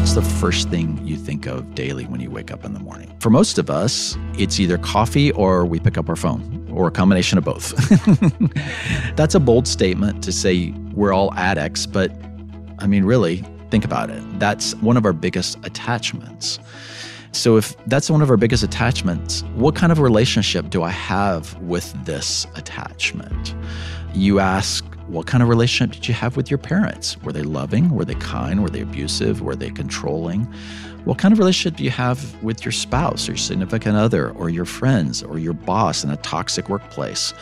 What's the first thing you think of daily when you wake up in the morning? For most of us, it's either coffee or we pick up our phone, or a combination of both. That's a bold statement to say we're all addicts, but I mean, really, think about it. That's one of our biggest attachments. So, if that's one of our biggest attachments, what kind of relationship do I have with this attachment? You ask, what kind of relationship did you have with your parents? Were they loving? Were they kind? Were they abusive? Were they controlling? What kind of relationship do you have with your spouse or your significant other or your friends or your boss in a toxic workplace?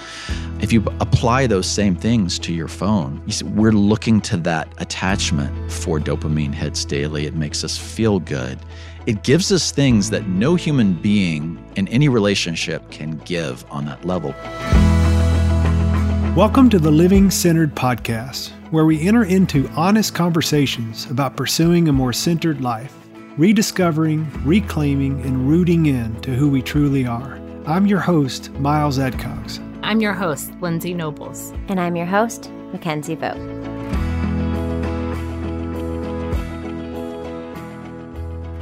If you apply those same things to your phone, see, we're looking to that attachment for dopamine hits daily. It makes us feel good. It gives us things that no human being in any relationship can give on that level. Welcome to the Living Centered Podcast, where we enter into honest conversations about pursuing a more centered life, rediscovering, reclaiming, and rooting in to who we truly are. I'm your host, Miles Adcox. I'm your host, Lindsay Nobles. And I'm your host, Mickenzie Vogt.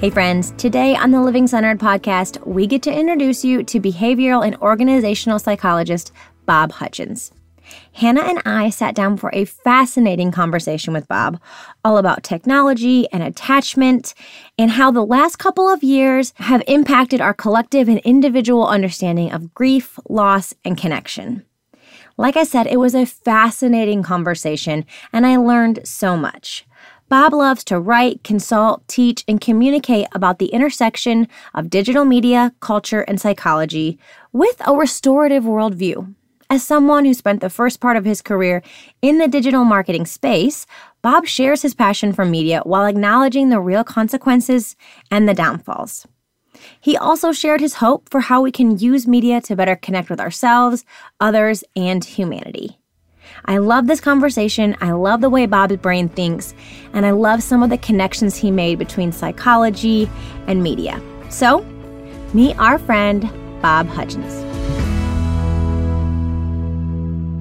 Hey, friends. Today on the Living Centered podcast, we get to introduce you to behavioral and organizational psychologist Bob Hutchins. Hannah and I sat down for a fascinating conversation with Bob, all about technology and attachment, and how the last couple of years have impacted our collective and individual understanding of grief, loss, and connection. Like I said, it was a fascinating conversation, and I learned so much. Bob loves to write, consult, teach, and communicate about the intersection of digital media, culture, and psychology with a restorative worldview. As someone who spent the first part of his career in the digital marketing space, Bob shares his passion for media while acknowledging the real consequences and the downfalls. He also shared his hope for how we can use media to better connect with ourselves, others, and humanity. I love this conversation. I love the way Bob's brain thinks, and I love some of the connections he made between psychology and media. So, meet our friend, Bob Hutchins.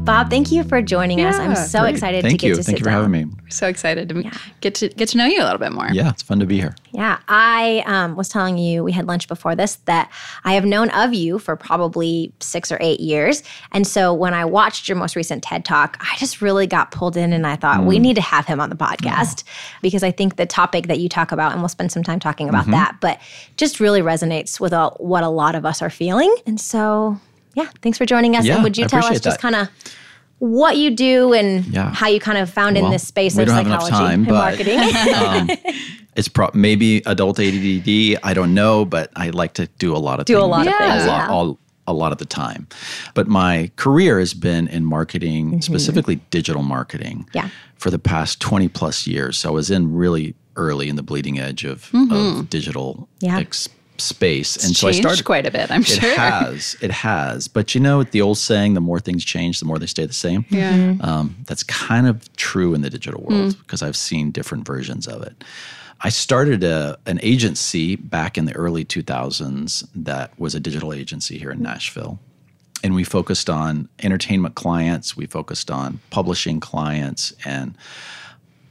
Bob, thank you for joining yeah, us. I'm so great. excited thank to you. get to thank sit you for down. having me. We're so excited to yeah. get to get to know you a little bit more. Yeah, it's fun to be here. Yeah, I um, was telling you we had lunch before this that I have known of you for probably six or eight years, and so when I watched your most recent TED Talk, I just really got pulled in, and I thought mm. we need to have him on the podcast because I think the topic that you talk about, and we'll spend some time talking about mm-hmm. that, but just really resonates with a, what a lot of us are feeling, and so. Yeah, thanks for joining us. Yeah, and would you I tell us just kind of what you do and yeah. how you kind of found well, in this space of psychology time, and marketing. um, it's pro- maybe adult ADD. I don't know, but I like to do a lot of do things, a lot yeah. of things, a lot, all, a lot of the time. But my career has been in marketing, mm-hmm. specifically digital marketing, yeah. for the past twenty plus years. So I was in really early in the bleeding edge of, mm-hmm. of digital yeah. Ex- space. It's and so I started quite a bit, I'm sure. It has. It has. But you know the old saying, the more things change, the more they stay the same. Yeah. Mm-hmm. Um, that's kind of true in the digital world mm. because I've seen different versions of it. I started a, an agency back in the early 2000s that was a digital agency here in Nashville. And we focused on entertainment clients, we focused on publishing clients, and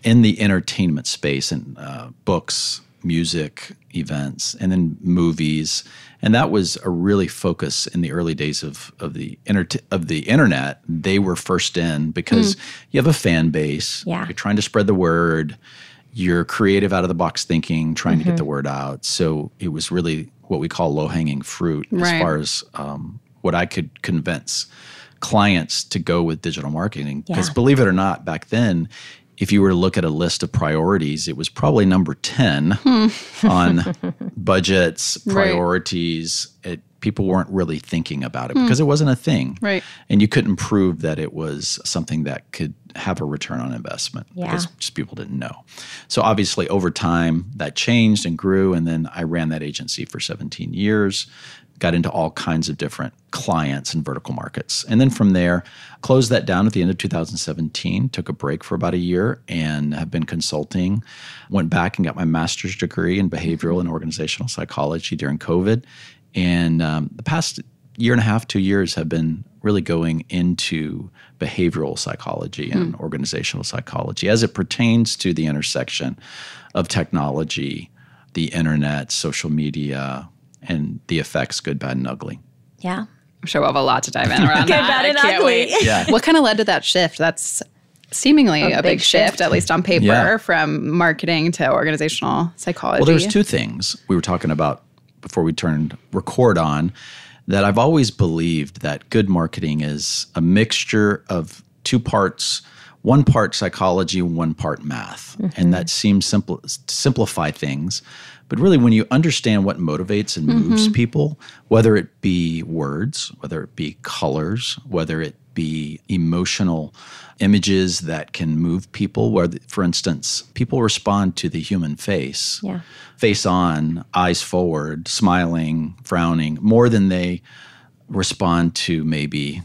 in the entertainment space and uh, books, music, events, and then movies. And that was a really focus in the early days of of the inter- of the internet. They were first in because mm. you have a fan base. Yeah. You're trying to spread the word. You're creative out of the box thinking, trying mm-hmm. to get the word out. So it was really what we call low hanging fruit right. as far as um, what I could convince clients to go with digital marketing. Because yeah. believe it or not, back then if you were to look at a list of priorities, it was probably number 10 hmm. on budgets, priorities. Right. It, people weren't really thinking about it hmm. because it wasn't a thing. Right. And you couldn't prove that it was something that could have a return on investment yeah. because just people didn't know. So obviously over time that changed and grew and then I ran that agency for 17 years got into all kinds of different clients and vertical markets. And then from there, closed that down at the end of 2017, took a break for about a year and have been consulting. Went back and got my master's degree in behavioral and organizational psychology during COVID. And um, the past year and a half, two years have been really going into behavioral psychology and mm. organizational psychology as it pertains to the intersection of technology, the internet, social media, and the effects good, bad, and ugly. Yeah. I'm sure we'll have a lot to dive in around good, that. Bad, and ugly. Yeah. What kind of led to that shift? That's seemingly a, a big, big shift, shift, at least on paper, yeah. from marketing to organizational psychology. Well, there's two things we were talking about before we turned record on that I've always believed that good marketing is a mixture of two parts one part psychology, one part math. Mm-hmm. And that seems simple simplify things. But really when you understand what motivates and moves mm-hmm. people, whether it be words, whether it be colors, whether it be emotional images that can move people where for instance people respond to the human face yeah. face on eyes forward smiling frowning more than they respond to maybe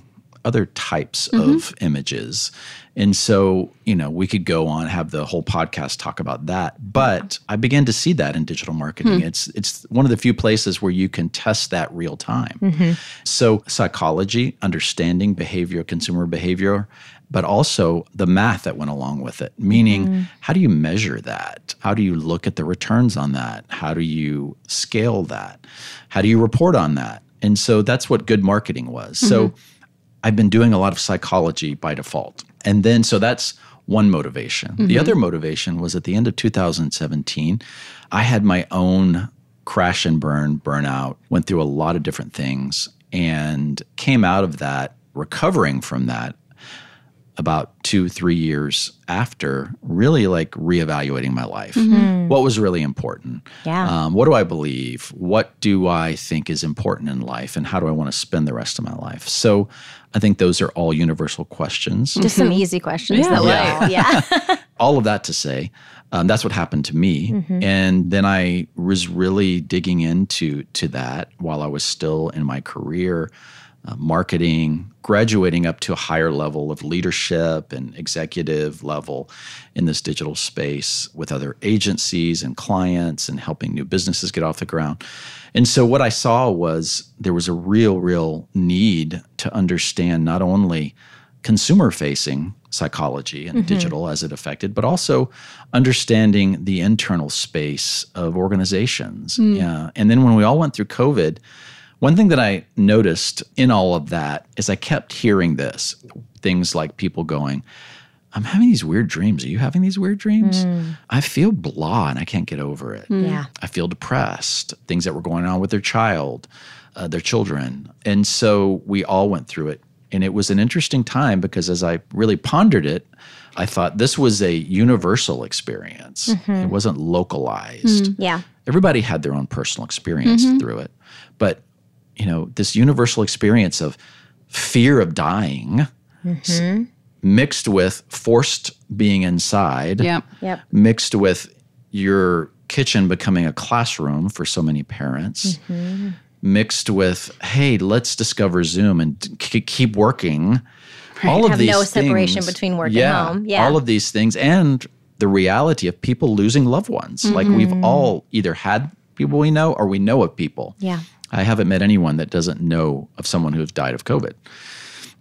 other types mm-hmm. of images and so, you know, we could go on have the whole podcast talk about that. But I began to see that in digital marketing. Hmm. It's it's one of the few places where you can test that real time. Mm-hmm. So, psychology, understanding behavior, consumer behavior, but also the math that went along with it. Meaning, mm-hmm. how do you measure that? How do you look at the returns on that? How do you scale that? How do you report on that? And so that's what good marketing was. So mm-hmm. I've been doing a lot of psychology by default. And then, so that's one motivation. Mm-hmm. The other motivation was at the end of 2017, I had my own crash and burn, burnout, went through a lot of different things, and came out of that recovering from that about two, three years after, really like reevaluating my life. Mm-hmm. What was really important? Yeah. Um, what do I believe? What do I think is important in life? And how do I want to spend the rest of my life? So I think those are all universal questions. Just some easy questions. Yeah. yeah. yeah. all of that to say, um, that's what happened to me. Mm-hmm. And then I was really digging into to that while I was still in my career uh, marketing, graduating up to a higher level of leadership and executive level in this digital space with other agencies and clients and helping new businesses get off the ground. And so what I saw was there was a real, real need to understand not only consumer facing psychology and mm-hmm. digital as it affected, but also understanding the internal space of organizations. Mm. Yeah. And then when we all went through COVID, one thing that I noticed in all of that is I kept hearing this things like people going, I'm having these weird dreams. Are you having these weird dreams? Mm. I feel blah and I can't get over it. Mm. Yeah. I feel depressed. Things that were going on with their child, uh, their children. And so we all went through it. And it was an interesting time because as I really pondered it, I thought this was a universal experience. Mm-hmm. It wasn't localized. Mm. Yeah. Everybody had their own personal experience mm-hmm. through it. But you know, this universal experience of fear of dying mm-hmm. mixed with forced being inside, yep. Yep. mixed with your kitchen becoming a classroom for so many parents, mm-hmm. mixed with, hey, let's discover Zoom and c- keep working. Right. All of Have these no separation things, between work yeah, and home. Yeah. All of these things and the reality of people losing loved ones. Mm-hmm. Like we've mm-hmm. all either had people we know or we know of people. Yeah. I haven't met anyone that doesn't know of someone who's died of COVID.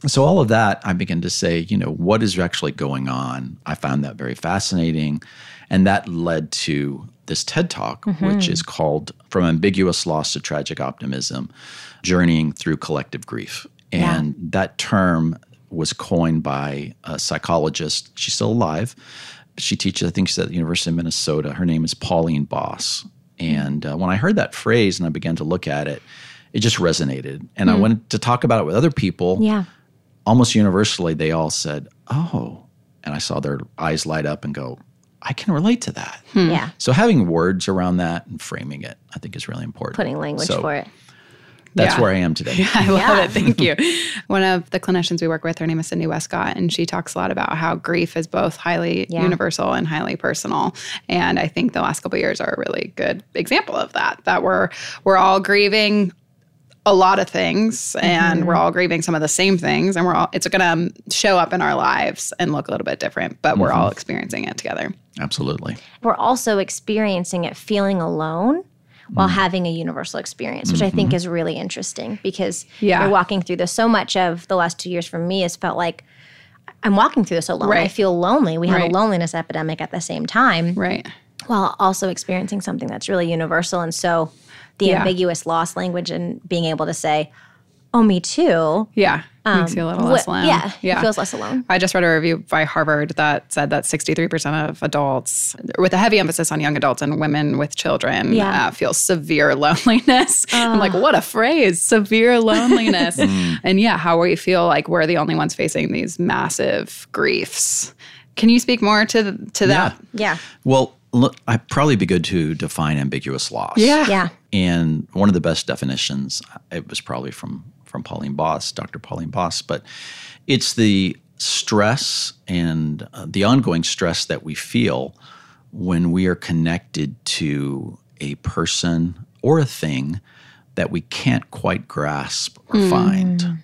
So, all of that, I begin to say, you know, what is actually going on? I found that very fascinating. And that led to this TED Talk, mm-hmm. which is called From Ambiguous Loss to Tragic Optimism Journeying Through Collective Grief. And yeah. that term was coined by a psychologist. She's still alive. She teaches, I think she's at the University of Minnesota. Her name is Pauline Boss. And uh, when I heard that phrase and I began to look at it, it just resonated. And mm. I hmm. went to talk about it with other people. Yeah. Almost universally, they all said, Oh. And I saw their eyes light up and go, I can relate to that. Hmm. Yeah. So having words around that and framing it, I think is really important. Putting language so, for it. That's yeah. where I am today. Yeah, I love yeah. it. Thank you. One of the clinicians we work with, her name is Cindy Westcott, and she talks a lot about how grief is both highly yeah. universal and highly personal. And I think the last couple years are a really good example of that. That we're we're all grieving a lot of things and mm-hmm. we're all grieving some of the same things and we're all it's going to show up in our lives and look a little bit different but mm-hmm. we're all experiencing it together absolutely we're also experiencing it feeling alone while mm. having a universal experience, which I think mm-hmm. is really interesting because Yeah. you're walking through this. So much of the last two years for me has felt like I'm walking through this alone. I feel lonely. We have Right. a loneliness epidemic at the same time Right. while also experiencing something that's really universal. And so the Yeah. ambiguous loss language and being able to say, oh, me too. Yeah. Makes you a um, little wh- less alone. Yeah, it feels less alone. I just read a review by Harvard that said that 63% of adults, with a heavy emphasis on young adults and women with children, Yeah. uh, feel severe loneliness. I'm like, uh. what a phrase, severe loneliness. Mm. and yeah, how we feel like we're the only ones facing these massive griefs. Can you speak more to to that? Yeah. Well, look, I'd probably be good to define ambiguous loss. Yeah. Yeah. And one of the best definitions, it was probably from from Pauline Boss, Dr. Pauline Boss, but it's the stress and uh, the ongoing stress that we feel when we are connected to a person or a thing that we can't quite grasp or find.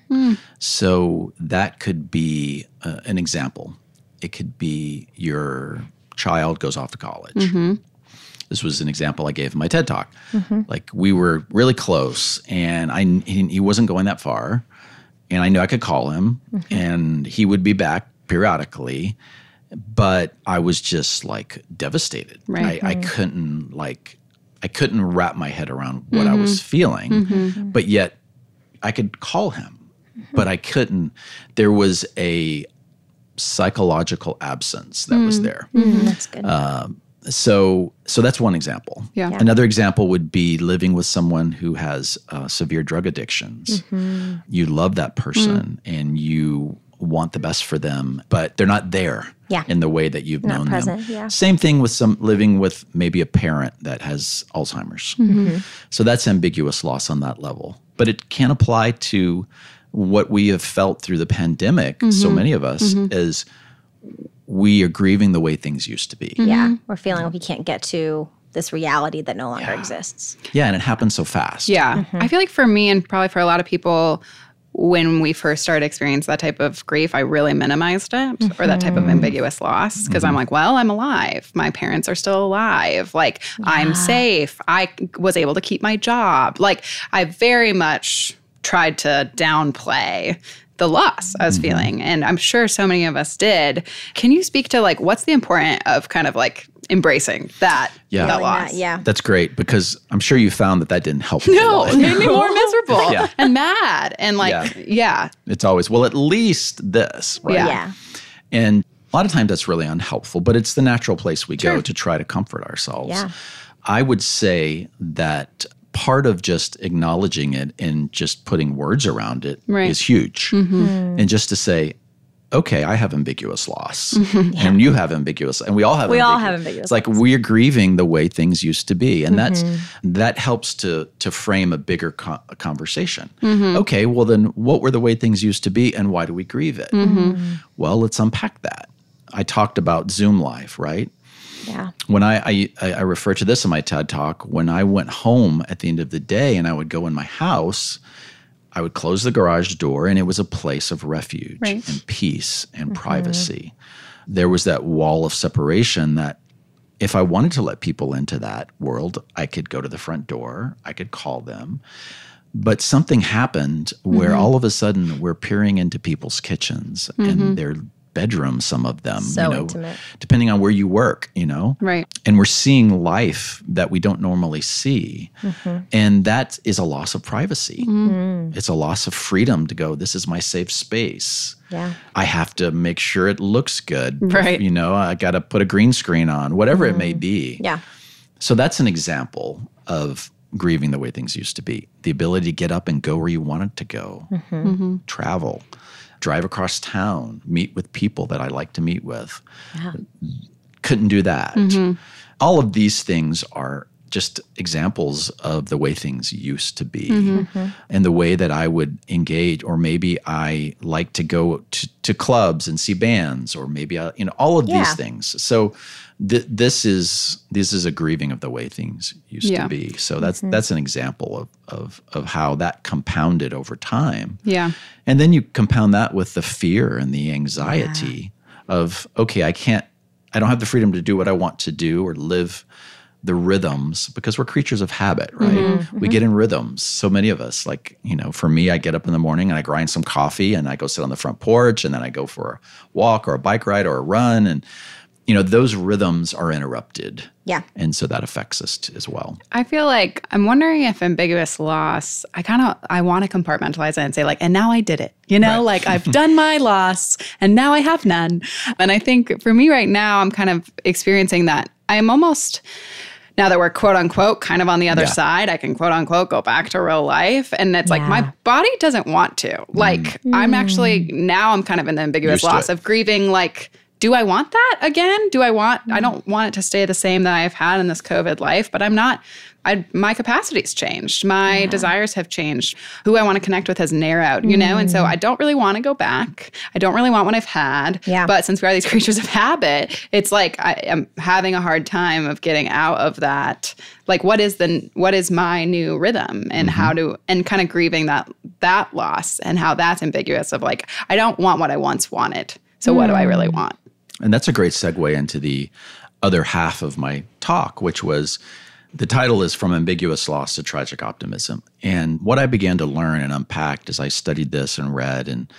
So that could be uh, an example. It could be your child goes off to college. This was an example I gave in my TED talk. Like we were really close, and I he, he wasn't going that far, and I knew I could call him, and he would be back periodically. But I was just like devastated. Right. I, I mm-hmm. couldn't like I couldn't wrap my head around what I mm-hmm. was feeling, mm-hmm. but yet I could call him, but I couldn't. There was a psychological absence that was there. Mm, that's good. Um, So, so that's one example. Yeah. Yeah. Another example would be living with someone who has uh, severe drug addictions. Mm-hmm. You love that person Mm. and you want the best for them, but they're not there Yeah. in the way that you've Not known present, them. yeah. Same thing with some living with maybe a parent that has Alzheimer's. Mm-hmm. So that's ambiguous loss on that level. But it can apply to what we have felt through the pandemic, so Mm-hmm. many of us, is we are grieving the way things used to be. yeah. Mm-hmm. We're feeling like we can't get to this reality that no longer exists. Yeah, and it happens so fast. Yeah. Mm-hmm. I feel like for me and probably for a lot of people, when we first started experiencing that type of grief, I really minimized it or that type of mm-hmm. ambiguous loss because I'm like, well, I'm alive. My parents are still alive. Like, I'm safe. I was able to keep my job. Like, I very much tried to downplay the loss I was mm-hmm. feeling. And I'm sure so many of us did. Can you speak to like what's the important of kind of like embracing that, Yeah. that loss? that, yeah. That's great because I'm sure you found that that didn't help. with the No, it made me more miserable Yeah. and mad and like, Yeah. yeah. It's always, well, at least this, right? Yeah. Yeah. And a lot of times that's really unhelpful, but it's the natural place we go to try to comfort ourselves. Yeah. I would say that part of just acknowledging it and just putting words around it is Right. Mm-hmm. huge. And just to say, okay, I have ambiguous loss, and you have ambiguous, and we all have. We all ambiguous. have ambiguous It's like we're grieving the way things used to be, and that's mm-hmm. that helps to to frame a bigger co- conversation. Mm-hmm. Okay, well then, what were the way things used to be, and why do we grieve it? Mm-hmm. Well, let's unpack that. I talked about Zoom life, right? Yeah. when I, I I refer to this in my TED talk, when I went home at the end of the day and I would go in my house, I would close the garage door and it was a place of refuge Right. and peace and mm-hmm. privacy. There was that wall of separation that if I wanted to let people into that world, I could go to the front door, I could call them. But something happened where mm-hmm. all of a sudden we're peering into people's kitchens and mm-hmm. their bedrooms, some of them, So you know, intimate. depending on where you work, you know? Right. And we're seeing life that we don't normally see. Mm-hmm. And that is a loss of privacy. Mm-hmm. Mm. It's a loss of freedom to go, this is my safe space. Yeah. I have to make sure it looks good. Right. You know, I got to put a green screen on, whatever it may mm-hmm. be. Yeah. So that's an example of grieving the way things used to be the ability to get up and go where you wanted to go, travel, drive across town, meet with people that I like to meet with. Uh-huh. Couldn't do that. Mm-hmm. All of these things are just examples of the way things used to be mm-hmm. Mm-hmm. and the way that I would engage, or maybe I like to go to, to clubs and see bands, or maybe I, you know all of Yeah. these things. So th- this is this is a grieving of the way things used Yeah. to be. So that's that's an example of, of of how that compounded over time. Yeah. And then you compound that with the fear and the anxiety of, okay, I can't, I don't have the freedom to do what I want to do or live the rhythms because we're creatures of habit, right? Mm-hmm. We get in rhythms. So many of us, like, you know, for me, I get up in the morning and I grind some coffee and I go sit on the front porch and then I go for a walk or a bike ride or a run. And, you know, those rhythms are interrupted. Yeah. And so that affects us t- as well. I feel like I'm wondering if ambiguous loss, I kind of I want to compartmentalize it and say like and now I did it. You know, right. like I've done my loss and now I have none. And I think for me right now I'm kind of experiencing that. I'm almost now that we're quote unquote kind of on the other yeah. side, I can quote unquote go back to real life. And it's yeah. like my body doesn't want to. Like mm. I'm actually now I'm kind of in the ambiguous Used loss of grieving like do I want that again? Do I want I don't want it to stay the same that I've had in this COVID life, but I'm not I, my capacity's changed. My yeah. desires have changed. Who I want to connect with has narrowed, you mm. know? And so I don't really want to go back. I don't really want what I've had. Yeah. But since we are these creatures of habit, it's like I am having a hard time of getting out of that. Like what is the what is my new rhythm and mm-hmm. how to and kind of grieving that that loss and how that's ambiguous of like I don't want what I once wanted. So mm. what do I really mm. want? And that's a great segue into the other half of my talk, which was the title is From Ambiguous Loss to Tragic Optimism. And what I began to learn and unpack as I studied this and read and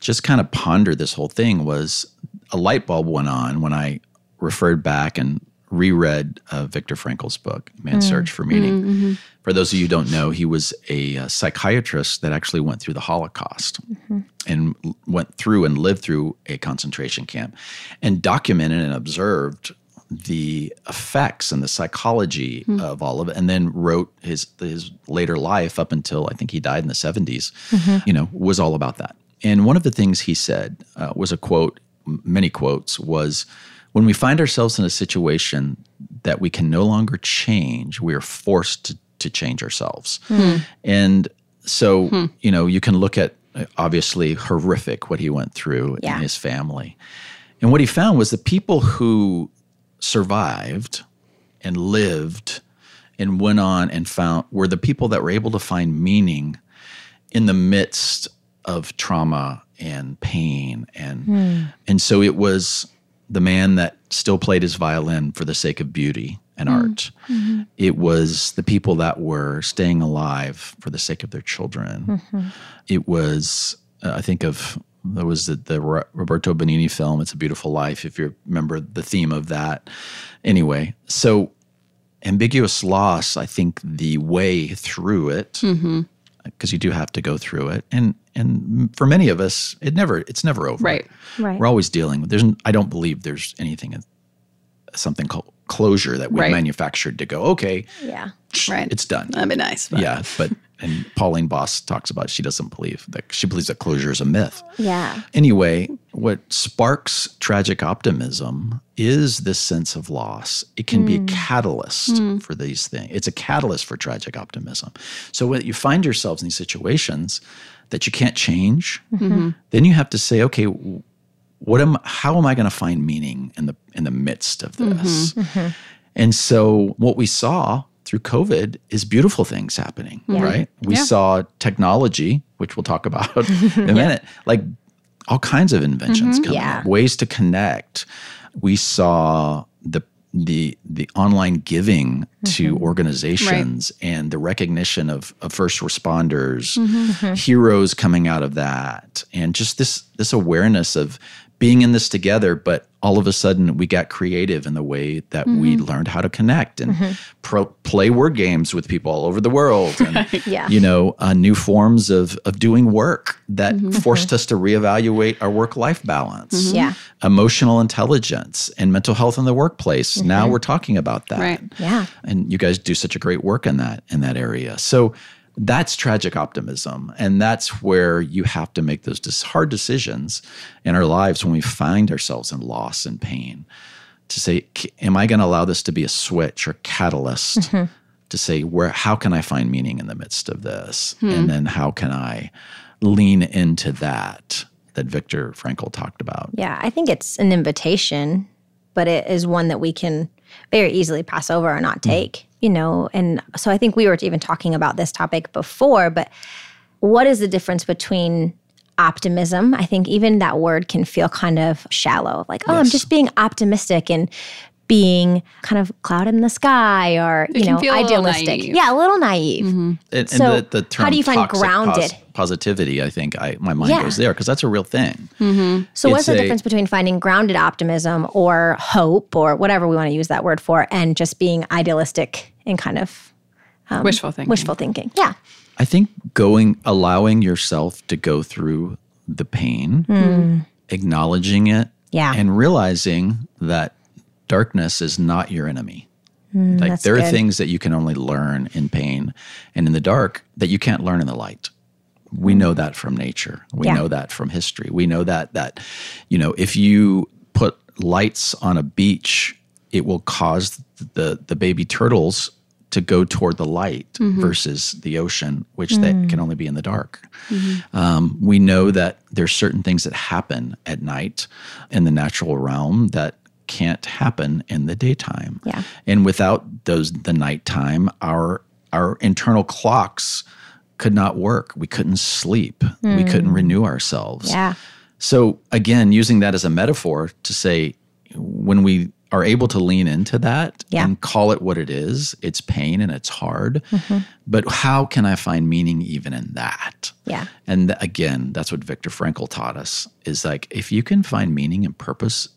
just kind of pondered this whole thing was a light bulb went on when I referred back and reread uh, Viktor Frankl's book, Man's mm. Search for Meaning. Mm-hmm. For those of you who don't know, he was a, a uh, psychiatrist that actually went through the Holocaust mm-hmm. and went through and lived through a concentration camp and documented and observed the effects and the psychology mm. of all of it and then wrote his his later life up until I think he died in the 70s mm-hmm. you know was all about that and one of the things he said uh, was a quote many quotes was when we find ourselves in a situation that we can no longer change, we are forced to, to change ourselves. Mm. And so, hmm. you know, you can look at obviously horrific what he went through yeah. in his family. And what he found was the people who survived and lived and went on and found were the people that were able to find meaning in the midst of trauma and pain and hmm. and so it was the man that still played his violin for the sake of beauty and mm. art. Mm-hmm. It was the people that were staying alive for the sake of their children. Mm-hmm. It was, uh, I think of, there was the, the, Roberto Benigni film, It's a Beautiful Life, if you remember the theme of that. Anyway, so ambiguous loss, I think the way through it, because mm-hmm. you do have to go through it. And and for many of us, it never it's never over. Right. Right. We're always dealing with. There's I don't believe there's anything something called closure that we right. manufactured to go. Okay. Yeah. Right. It's done. That'd be nice. But. Yeah, but and Pauline Boss talks about she doesn't believe that she believes that closure is a myth. Yeah. Anyway, what sparks tragic optimism is this sense of loss. It can mm. be a hmm. catalyst mm. for these things. It's a catalyst for tragic optimism. So when you find yourselves in these situations that you can't change, mm-hmm. then you have to say, okay, what am how am I going to find meaning in the in the midst of this? Mm-hmm. Mm-hmm. And so what we saw through COVID is beautiful things happening, yeah. right? We yeah. saw technology, which we'll talk about in a minute, like all kinds of inventions mm-hmm. coming up, ways to connect. We saw the the the online giving mm-hmm. to organizations right. and the recognition of, of first responders, mm-hmm. heroes coming out of that, and just this this awareness of being in this together, but all of a sudden we got creative in the way that mm-hmm. we learned how to connect and mm-hmm. pro- play word games with people all over the world and yeah. you know uh, new forms of, of doing work that mm-hmm. forced us to reevaluate our work-life balance mm-hmm. yeah emotional intelligence and mental health in the workplace now mm-hmm. we're talking about that right yeah and you guys do such a great work in that in that area so that's tragic optimism. And that's where you have to make those hard decisions in our lives when we find ourselves in loss and pain to say, am I going to allow this to be a switch or catalyst mm-hmm. to say, where, how can I find meaning in the midst of this? Hmm. And then how can I lean into that that Viktor Frankl talked about? Yeah, I think it's an invitation, but it is one that we can very easily pass over or not mm. take. Mm you know, and so I think we were even talking about this topic before, but what is the difference between optimism? I think even that word can feel kind of shallow, like, oh, yes. I'm just being optimistic and being kind of cloud in the sky or you know idealistic. Yeah, a little naive. Mm-hmm. And, so and the, the term how do you find grounded? Pos- positivity, I think I, my mind yeah. goes there because that's a real thing. Mm-hmm. So, it's what's the a, difference between finding grounded optimism or hope or whatever we want to use that word for, and just being idealistic and kind of um, wishful thinking? Wishful thinking, yeah. I think going, allowing yourself to go through the pain, mm. acknowledging it, yeah. and realizing that darkness is not your enemy. Mm, like there good. are things that you can only learn in pain and in the dark that you can't learn in the light. We know that from nature. We yeah. know that from history. We know that that you know if you put lights on a beach, it will cause the the baby turtles to go toward the light mm-hmm. versus the ocean, which mm. that can only be in the dark. Mm-hmm. Um, we know that there's certain things that happen at night in the natural realm that can't happen in the daytime. Yeah. And without those the nighttime, our our internal clocks could not work. We couldn't sleep. Mm. We couldn't renew ourselves. Yeah. So again, using that as a metaphor to say when we are able to lean into that yeah. and call it what it is, it's pain and it's hard. Mm-hmm. But how can I find meaning even in that? Yeah. And again, that's what Viktor Frankl taught us is like if you can find meaning and purpose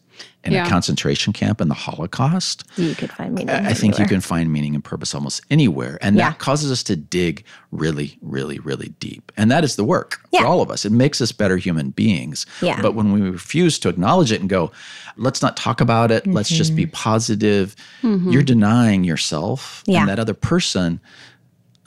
in yeah. a concentration camp in the Holocaust, you could find meaning. I, I think you can find meaning and purpose almost anywhere, and yeah. that causes us to dig really, really, really deep. And that is the work yeah. for all of us. It makes us better human beings. Yeah. But when we refuse to acknowledge it and go, let's not talk about it. Mm-hmm. Let's just be mm-hmm. positive. Mm-hmm. You're denying yourself and that other person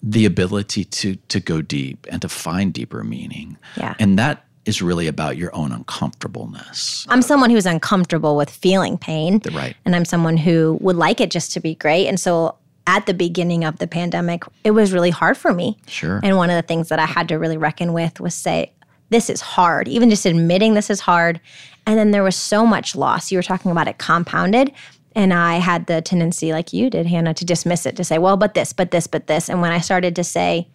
the ability to to go deep and to find deeper meaning. Yeah. And that is really about your own uncomfortableness. I'm someone who's uncomfortable with feeling pain. Right. And I'm someone who would like it just to be great. And so at the beginning of the pandemic, it was really hard for me. Sure. And one of the things that I had to really reckon with was say, this is hard, even just admitting this is hard. And then there was so much loss. You were talking about it compounded. And I had the tendency, like you did, Hannah, to dismiss it, to say, well, but this, but this, but this. And when I started to say,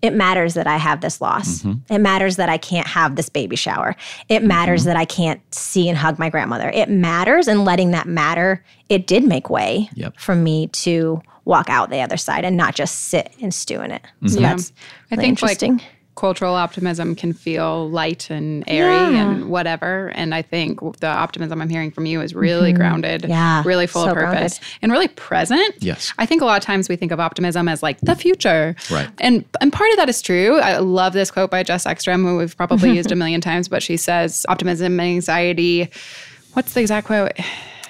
it matters that I have this loss. Mm-hmm. It matters that I can't have this baby shower. It matters mm-hmm. that I can't see and hug my grandmother. It matters, and letting that matter, it did make way yep. for me to walk out the other side and not just sit and stew in it. Mm-hmm. So yeah. that's really I think interesting. Like, cultural optimism can feel light and airy yeah. and whatever. And I think the optimism I'm hearing from you is really mm-hmm. grounded, yeah. really full so of purpose, grounded. and really present. Yes. I think a lot of times we think of optimism as like the future. Right. And and part of that is true. I love this quote by Jess Ekstrom, who we've probably used a million times, but she says optimism and anxiety. What's the exact quote?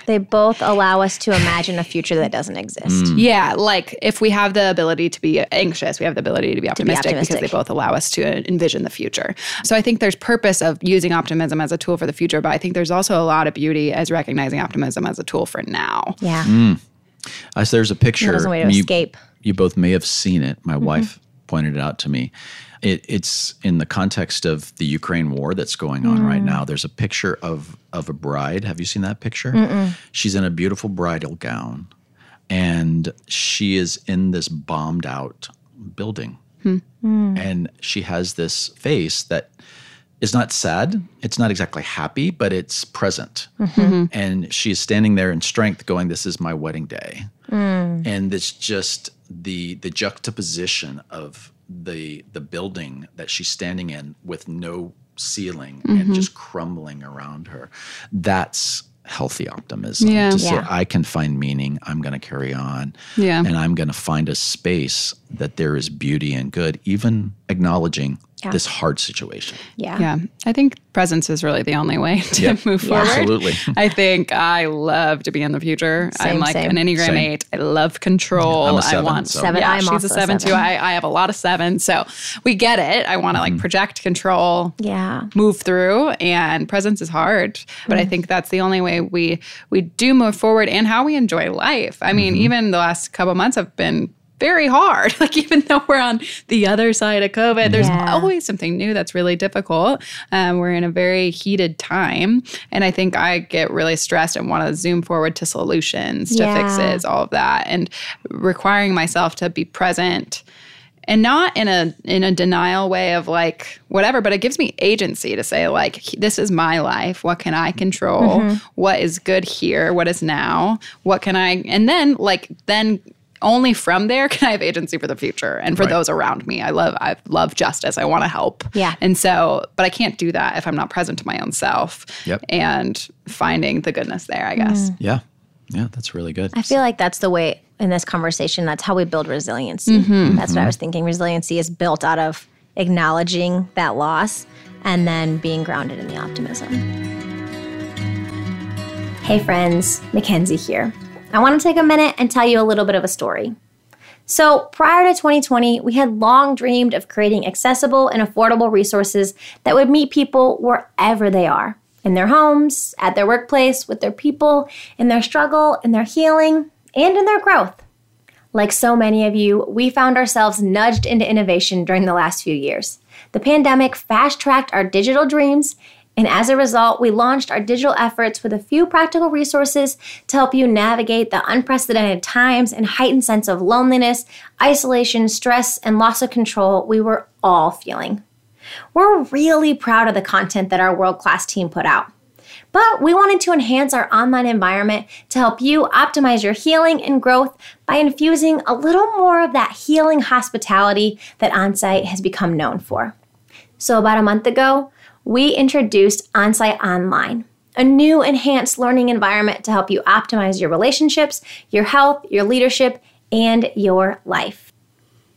They both allow us to imagine a future that doesn't exist. Mm. Yeah, like if we have the ability to be anxious, we have the ability to be optimistic, to be optimistic. because they both allow us to envision the future. So I think there's purpose of using optimism as a tool for the future, but I think there's also a lot of beauty as recognizing optimism as a tool for now. Yeah. Mm. As there's a picture. There's a way to you, escape. You both may have seen it. My mm-hmm. wife pointed it out to me. It, it's in the context of the Ukraine war that's going on mm. right now. There's a picture of of a bride. Have you seen that picture? Mm-mm. She's in a beautiful bridal gown, and she is in this bombed out building, hmm. mm. and she has this face that is not sad. It's not exactly happy, but it's present. Mm-hmm. And she's standing there in strength, going, "This is my wedding day," mm. and it's just the the juxtaposition of the the building that she's standing in with no ceiling mm-hmm. and just crumbling around her. That's healthy optimism yeah. to say yeah. I can find meaning, I'm going to carry on, yeah. and I'm going to find a space that there is beauty and good, even acknowledging yeah. this hard situation. Yeah. Yeah. I think presence is really the only way to yep. move forward. Absolutely. I think I love to be in the future. Same, I'm like same. an Enneagram same. 8. I love control. I'm a seven, I want so. seven. Yeah, I'm she's a seven, seven, too. I, I have a lot of seven. So we get it. I want to mm-hmm. like project control. Yeah. Move through and presence is hard. But mm-hmm. I think that's the only way we we do move forward and how we enjoy life. I mean, mm-hmm. even the last couple months have been very hard. Like, even though we're on the other side of COVID, there's yeah. always something new that's really difficult. Um, we're in a very heated time. And I think I get really stressed and want to zoom forward to solutions, to yeah. fixes, all of that, and requiring myself to be present and not in a in a denial way of like whatever but it gives me agency to say like this is my life what can i control mm-hmm. what is good here what is now what can i and then like then only from there can I have agency for the future and for right. those around me. I love I love justice. I want to help. Yeah. And so, but I can't do that if I'm not present to my own self. Yep. And finding the goodness there, I guess. Mm. Yeah. Yeah, that's really good. I feel like that's the way in this conversation, that's how we build resiliency. Mm-hmm. That's what I was thinking. Resiliency is built out of acknowledging that loss and then being grounded in the optimism. Hey, friends, Mickenzie here. I want to take a minute and tell you a little bit of a story. So, prior to 2020, we had long dreamed of creating accessible and affordable resources that would meet people wherever they are in their homes, at their workplace, with their people, in their struggle, in their healing, and in their growth. Like so many of you, we found ourselves nudged into innovation during the last few years. The pandemic fast tracked our digital dreams, and as a result, we launched our digital efforts with a few practical resources to help you navigate the unprecedented times and heightened sense of loneliness, isolation, stress, and loss of control we were all feeling. We're really proud of the content that our world class team put out. But we wanted to enhance our online environment to help you optimize your healing and growth by infusing a little more of that healing hospitality that Onsite has become known for. So, about a month ago, we introduced Onsite Online, a new enhanced learning environment to help you optimize your relationships, your health, your leadership, and your life.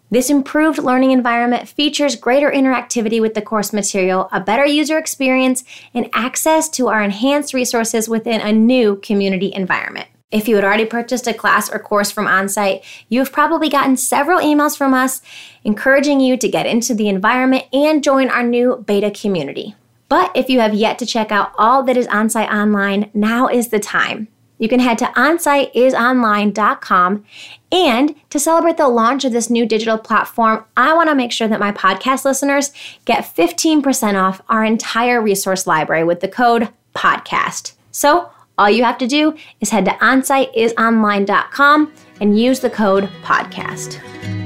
This improved learning environment features greater interactivity with the course material, a better user experience, and access to our enhanced resources within a new community environment. If you had already purchased a class or course from Onsite, you've probably gotten several emails from us encouraging you to get into the environment and join our new beta community. But if you have yet to check out all that is Onsite Online, now is the time you can head to onsiteisonline.com. And to celebrate the launch of this new digital platform, I want to make sure that my podcast listeners get 15% off our entire resource library with the code PODCAST. So all you have to do is head to onsiteisonline.com and use the code PODCAST.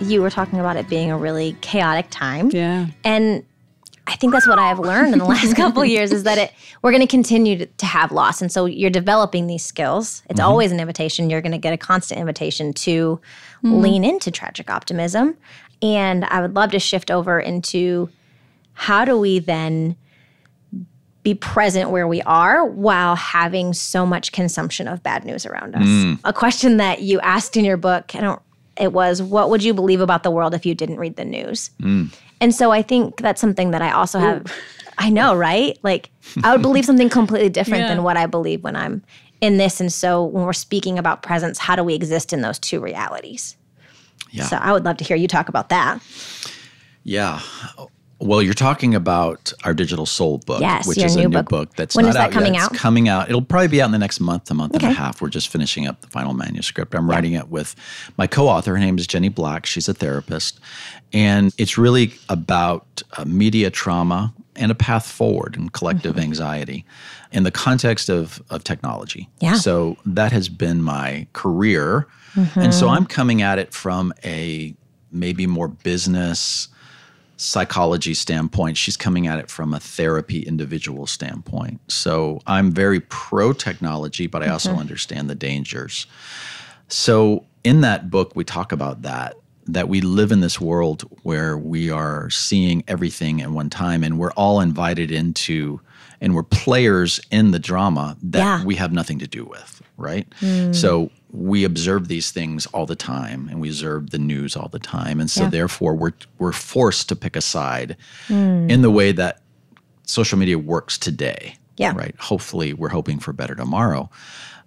You were talking about it being a really chaotic time. Yeah. And I think that's what I have learned in the last couple years is that it we're going to continue to have loss, and so you're developing these skills. It's mm-hmm. always an invitation. You're going to get a constant invitation to mm. lean into tragic optimism, and I would love to shift over into how do we then be present where we are while having so much consumption of bad news around us. Mm. A question that you asked in your book, I don't it was what would you believe about the world if you didn't read the news? Mm. And so I think that's something that I also have. Ooh. I know, right? Like I would believe something completely different yeah. than what I believe when I'm in this. And so when we're speaking about presence, how do we exist in those two realities? Yeah. So I would love to hear you talk about that. Yeah. Well, you're talking about our digital soul book, yes, which is a new book, book that's when not is that out coming yet. out? It's coming out. It'll probably be out in the next month, a month okay. and a half. We're just finishing up the final manuscript. I'm yeah. writing it with my co-author. Her name is Jenny Black. She's a therapist, and it's really about uh, media trauma and a path forward and collective mm-hmm. anxiety in the context of of technology. Yeah. So that has been my career, mm-hmm. and so I'm coming at it from a maybe more business psychology standpoint. She's coming at it from a therapy individual standpoint. So I'm very pro technology, but I also mm-hmm. understand the dangers. So in that book, we talk about that. That we live in this world where we are seeing everything at one time, and we're all invited into, and we're players in the drama that yeah. we have nothing to do with, right? Mm. So we observe these things all the time and we observe the news all the time and so yeah. therefore we're we're forced to pick a side mm. in the way that social media works today yeah right hopefully we're hoping for better tomorrow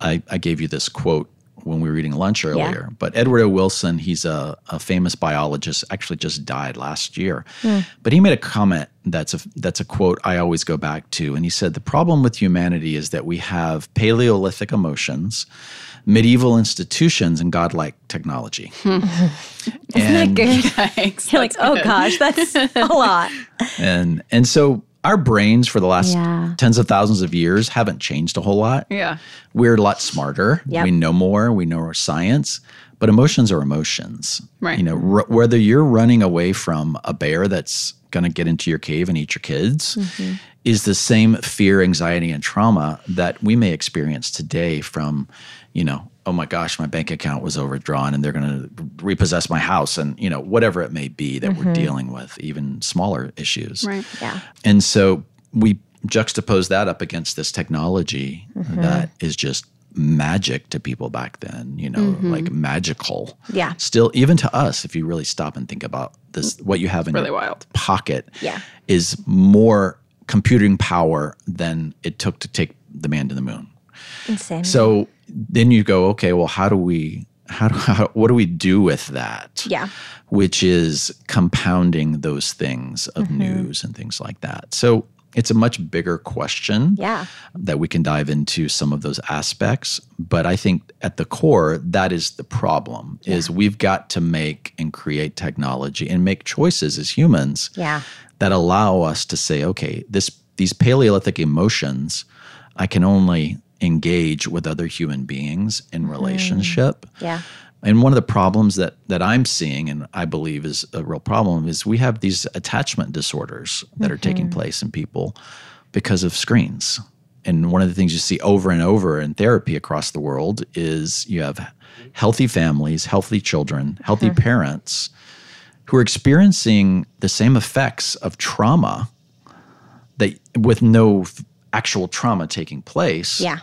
i, I gave you this quote when we were eating lunch earlier yeah. but edward o wilson he's a, a famous biologist actually just died last year mm. but he made a comment that's a that's a quote i always go back to and he said the problem with humanity is that we have paleolithic emotions medieval institutions and godlike technology. Isn't that good? You're like, oh gosh, that's a lot. And and so our brains for the last Yeah. tens of thousands of years haven't changed a whole lot. Yeah. We're a lot smarter. Yep. We know more. We know our science. But emotions are emotions. Right. You know, r- whether you're running away from a bear that's going to get into your cave and eat your kids Mm-hmm. Is the same fear, anxiety, and trauma that we may experience today from, you know, oh my gosh, my bank account was overdrawn and they're going to repossess my house and, you know, whatever it may be that Mm-hmm. we're dealing with, even smaller issues. Right. Yeah. And so we juxtapose that up against this technology Mm-hmm. that is just magic to people back then, you know, like magical. Mm-hmm. Yeah. Still, even to us, if you really stop and think about this, what you have in Really your wild. pocket Yeah. is more computing power than it took to take the man to the moon. Insane. So then you go, okay, well, how do we, how do, how, what do we do with that? Yeah. Which is compounding those things of Mm-hmm. news and things like that. So it's a much bigger question Yeah. that we can dive into some of those aspects. But I think at the core, that is the problem is we've got to make and create technology and make choices as humans Yeah. That allow us to say, okay, this these Paleolithic emotions, I can only engage with other human beings in mm-hmm. relationship. Yeah. And one of the problems that that I'm seeing, and I believe is a real problem, is we have these attachment disorders that are taking mm-hmm. place in people because of screens. And one of the things you see over and over in therapy across the world is you have healthy families, healthy children, healthy mm-hmm. parents who are experiencing the same effects of trauma that with no f- actual trauma taking place Yeah.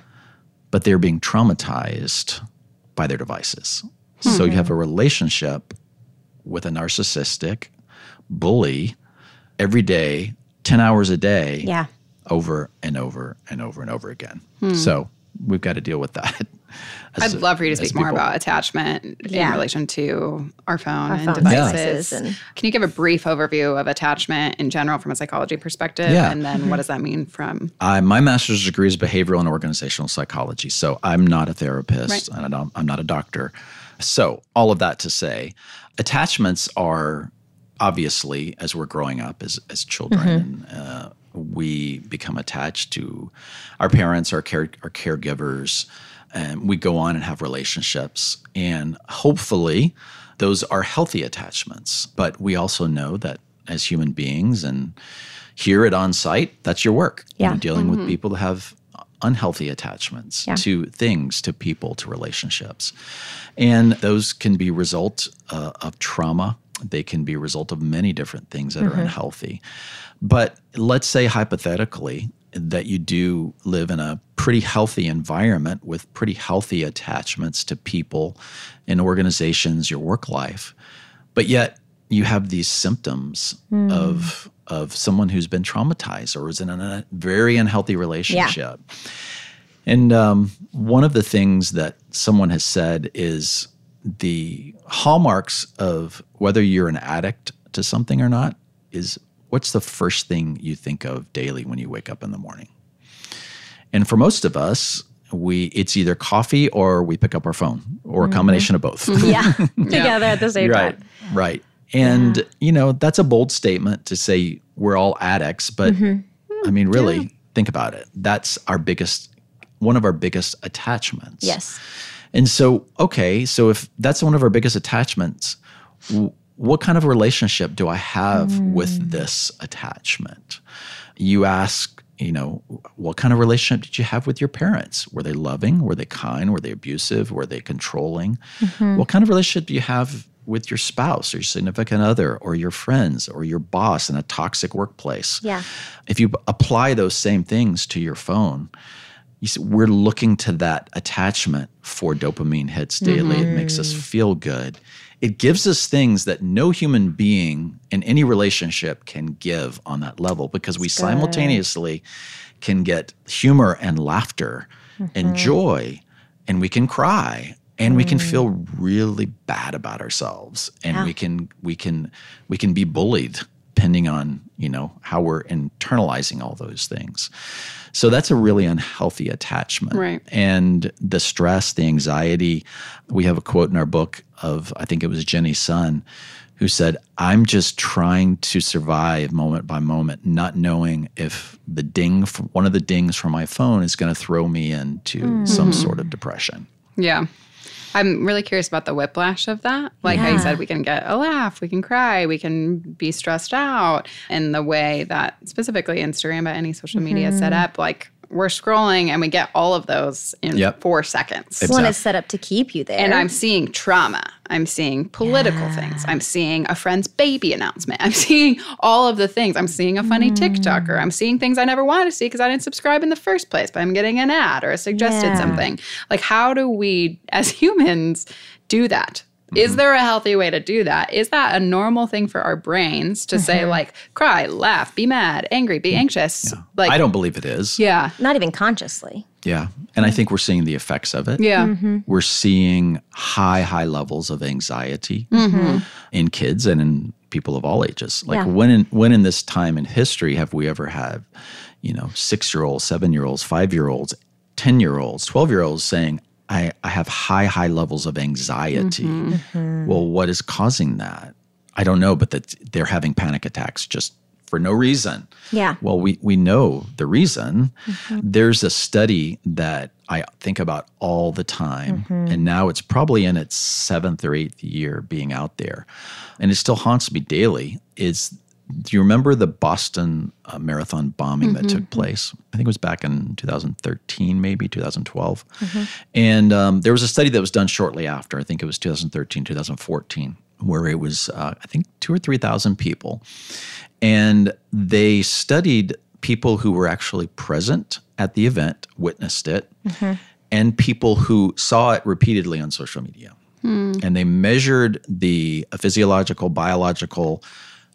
but they're being traumatized by their devices. So you mm-hmm. have a relationship with a narcissistic bully every day, 10 hours a day, Yeah. over and over and over and over again. Hmm. So we've got to deal with that. As- I'd love for you to as speak more about attachment Yeah. in relation to our phone and phone devices. devices and- Can you give a brief overview of attachment in general from a psychology perspective? Yeah. And then what does that mean from I, my master's degree is behavioral and organizational psychology. So I'm not a therapist Right. and I don't, I'm not a doctor. So, all of that to say, attachments are obviously, as we're growing up as, as children, uh, we become attached to our parents, our, care, our caregivers, and we go on and have relationships. And hopefully, those are healthy attachments. But we also know that as human beings and here at Onsite, that's your work. Yeah. You're dealing with mm-hmm. people that have unhealthy attachments Yeah. to things, to people, to relationships. And those can be result uh, of trauma. They can be a result of many different things that are mm-hmm. unhealthy. But let's say hypothetically that you do live in a pretty healthy environment with pretty healthy attachments to people and organizations, your work life. But yet you have these symptoms of of someone who's been traumatized or is in a very unhealthy relationship. And um, one of the things that someone has said is the hallmarks of whether you're an addict to something or not is what's the first thing you think of daily when you wake up in the morning? And for most of us, we it's either coffee or we pick up our phone or a mm-hmm. combination of both. Yeah. Together at the same right. time. Right. And you know, that's a bold statement to say we're all addicts, but mm-hmm. I mean really think about it. That's our biggest one of our biggest attachments. Yes. And so, okay, so if that's one of our biggest attachments, what kind of relationship do I have with mm. this attachment? You ask, you know, what kind of relationship did you have with your parents? Were they loving? Were they kind? Were they abusive? Were they controlling? Mm-hmm. What kind of relationship do you have with your spouse or your significant other or your friends or your boss in a toxic workplace? Yeah. if you apply those same things to your phone, you see, we're looking to that attachment for dopamine hits daily. It makes us mm-hmm. feel good. It gives us things that no human being in any relationship can give on that level because we simultaneously can get humor and laughter and mm-hmm. joy, and we can cry and we can mm. feel really bad about ourselves and Yeah. we can we can we can be bullied depending on you know how we're internalizing all those things. So that's a really unhealthy attachment. Right. and the stress the anxiety we have a quote in our book of i think it was jenny sun who said, I'm just trying to survive moment by moment, not knowing if the ding, from, one of the dings from my phone is going to throw me into mm-hmm. some sort of depression. Yeah. I'm really curious about the whiplash of that. Like yeah. how you said, we can get a laugh, we can cry, we can be stressed out, and the way that specifically Instagram, but any social media mm-hmm. set up, like we're scrolling and we get all of those in yep. four seconds. Exactly. One is set up to keep you there. And I'm seeing trauma. I'm seeing political yeah. things. I'm seeing a friend's baby announcement. I'm seeing all of the things. I'm seeing a funny mm. TikToker. I'm seeing things I never wanted to see because I didn't subscribe in the first place, but I'm getting an ad or a suggested yeah. something. Like, how do we, as humans, do that? Mm-hmm. Is there a healthy way to do that? Is that a normal thing for our brains to mm-hmm. say like cry, laugh, be mad, angry, be mm. anxious? Yeah. Like I don't believe it is. Yeah. Not even consciously. Yeah. And I think we're seeing the effects of it. Yeah. Mm-hmm. We're seeing high, high levels of anxiety mm-hmm. in kids and in people of all ages. Like yeah. when in when in this time in history have we ever had, you know, six year olds, seven year olds, five year olds, 10 year olds, 12 year olds saying, I, I have high, high levels of anxiety. Mm-hmm. Mm-hmm. Well, what is causing that? I don't know, but that they're having panic attacks just for no reason. Yeah. Well, we, we know the reason. Mm-hmm. There's a study that I think about all the time, mm-hmm. and now it's probably in its seventh or eighth year being out there, and it still haunts me daily. Is do you remember the Boston uh, Marathon bombing mm-hmm. that took place? I think it was back in 2013, maybe 2012. Mm-hmm. And um, there was a study that was done shortly after. I think it was 2013, 2014, where it was, uh, I think, two or 3,000 people. And they studied people who were actually present at the event, witnessed it, mm-hmm. and people who saw it repeatedly on social media. Mm. And they measured the physiological, biological,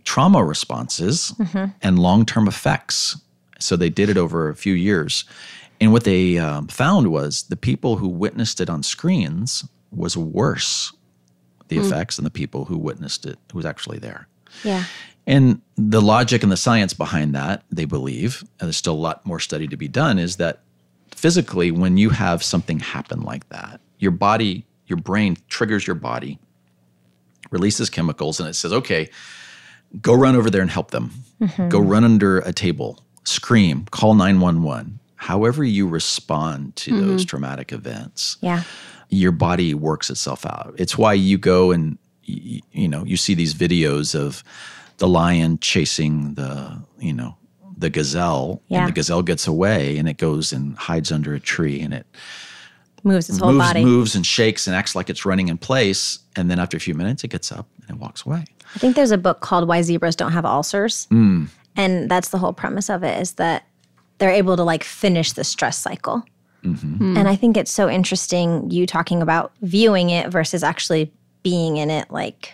trauma responses mm-hmm. and long term effects. So they did it over a few years. And what they um, found was the people who witnessed it on screens was worse, the mm. effects, than the people who witnessed it who was actually there. Yeah. And the logic and the science behind that, they believe, and there's still a lot more study to be done, is that physically, when you have something happen like that, your body, your brain triggers your body, releases chemicals, and it says, okay, go run over there and help them. Mm-hmm. Go run under a table, scream, call 911. However, you respond to mm-hmm. those traumatic events, yeah. your body works itself out. It's why you go and you, you know you see these videos of the lion chasing the you know the gazelle, yeah. and the gazelle gets away and it goes and hides under a tree and it moves its whole moves, body, moves and shakes and acts like it's running in place. And then after a few minutes, it gets up and it walks away. I think there's a book called Why Zebras Don't Have Ulcers. Mm. And that's the whole premise of it is that they're able to like finish the stress cycle. Mm-hmm. Mm. And I think it's so interesting you talking about viewing it versus actually being in it. Like,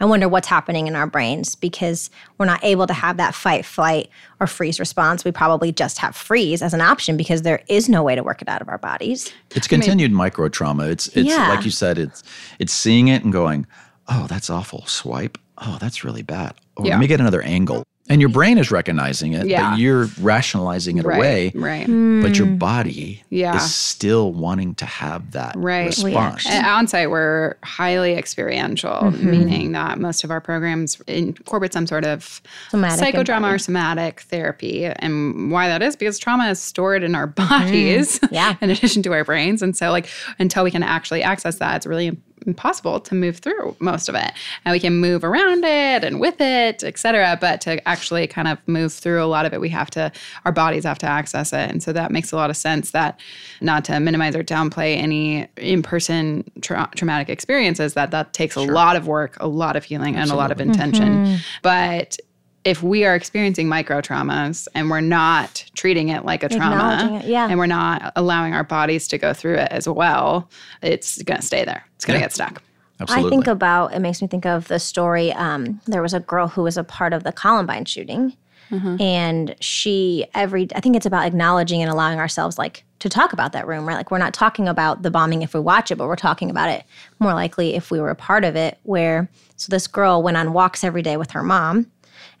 I wonder what's happening in our brains because we're not able to have that fight, flight, or freeze response. We probably just have freeze as an option because there is no way to work it out of our bodies. It's continued I mean, micro trauma. It's it's yeah. like you said. It's it's seeing it and going, oh, that's awful. Swipe. Oh, that's really bad. Oh, yeah. let me get another angle. And your brain is recognizing it, yeah. but you're rationalizing it right, away. Right. But your hmm. body yeah. is still wanting to have that right. response. At Onsite, we're highly experiential, mm-hmm. meaning that most of our programs incorporate some sort of somatic psychodrama or somatic therapy. And why that is because trauma is stored in our bodies, mm. yeah. in addition to our brains. And so, like, until we can actually access that, it's really impossible to move through most of it. And we can move around it and with it, etc. But to actually kind of move through a lot of it, we have to, our bodies have to access it. And so that makes a lot of sense that not to minimize or downplay any in-person tra- traumatic experiences, that that takes sure. a lot of work, a lot of healing, Absolutely. and a lot of intention. Mm-hmm. But if we are experiencing micro traumas and we're not treating it like a trauma it, yeah. and we're not allowing our bodies to go through it as well, it's going to stay there. It's going to yeah. get stuck. Absolutely. I think about it makes me think of the story. Um, there was a girl who was a part of the Columbine shooting, mm-hmm. and she every I think it's about acknowledging and allowing ourselves like to talk about that room, right? Like we're not talking about the bombing if we watch it, but we're talking about it more likely if we were a part of it. Where so this girl went on walks every day with her mom,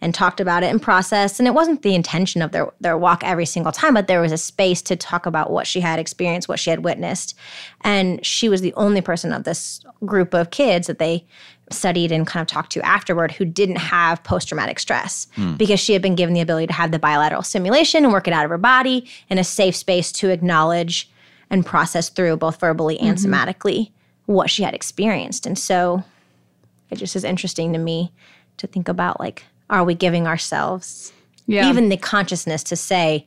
and talked about it and processed. And it wasn't the intention of their, their walk every single time, but there was a space to talk about what she had experienced, what she had witnessed. And she was the only person of this group of kids that they studied and kind of talked to afterward who didn't have post traumatic stress hmm. because she had been given the ability to have the bilateral stimulation and work it out of her body in a safe space to acknowledge and process through both verbally and mm-hmm. somatically what she had experienced. And so it just is interesting to me to think about like, are we giving ourselves Yeah. even the consciousness to say,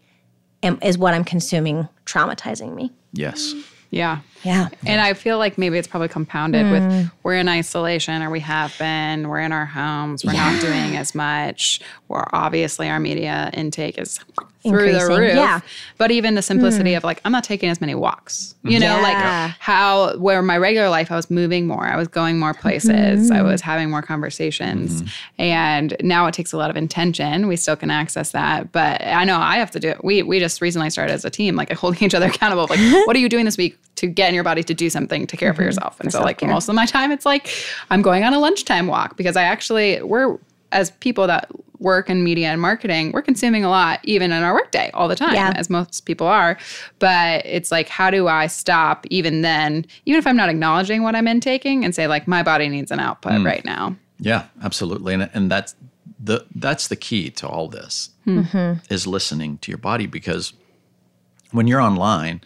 am, is what I'm consuming traumatizing me? Yes. yeah. Yeah. And I feel like maybe it's probably compounded with hmm. we're in isolation or we have been, we're in our homes, we're not doing as much. We're obviously our media intake is through the roof. yeah. But even the simplicity hmm. of like, I'm not taking as many walks. You know, Yeah. like how where my regular life I was moving more, I was going more places, hmm. I was having more conversations. And now it takes a lot of intention. We still can access that. But I know I have to do it. We we just recently started as a team, like holding each other accountable. Like, what are you doing this week to get in your body to do something to care for mm-hmm. yourself? And so like self-care. most of my time it's like I'm going on a lunchtime walk because I actually we're as people that work in media and marketing, we're consuming a lot even in our workday all the time, Yeah. as most people are. But it's like, how do I stop even then, even if I'm not acknowledging what I'm intaking and say, like, my body needs an output mm. right now? Yeah, absolutely. And and that's the that's the key to all this mm-hmm. is listening to your body because when you're online,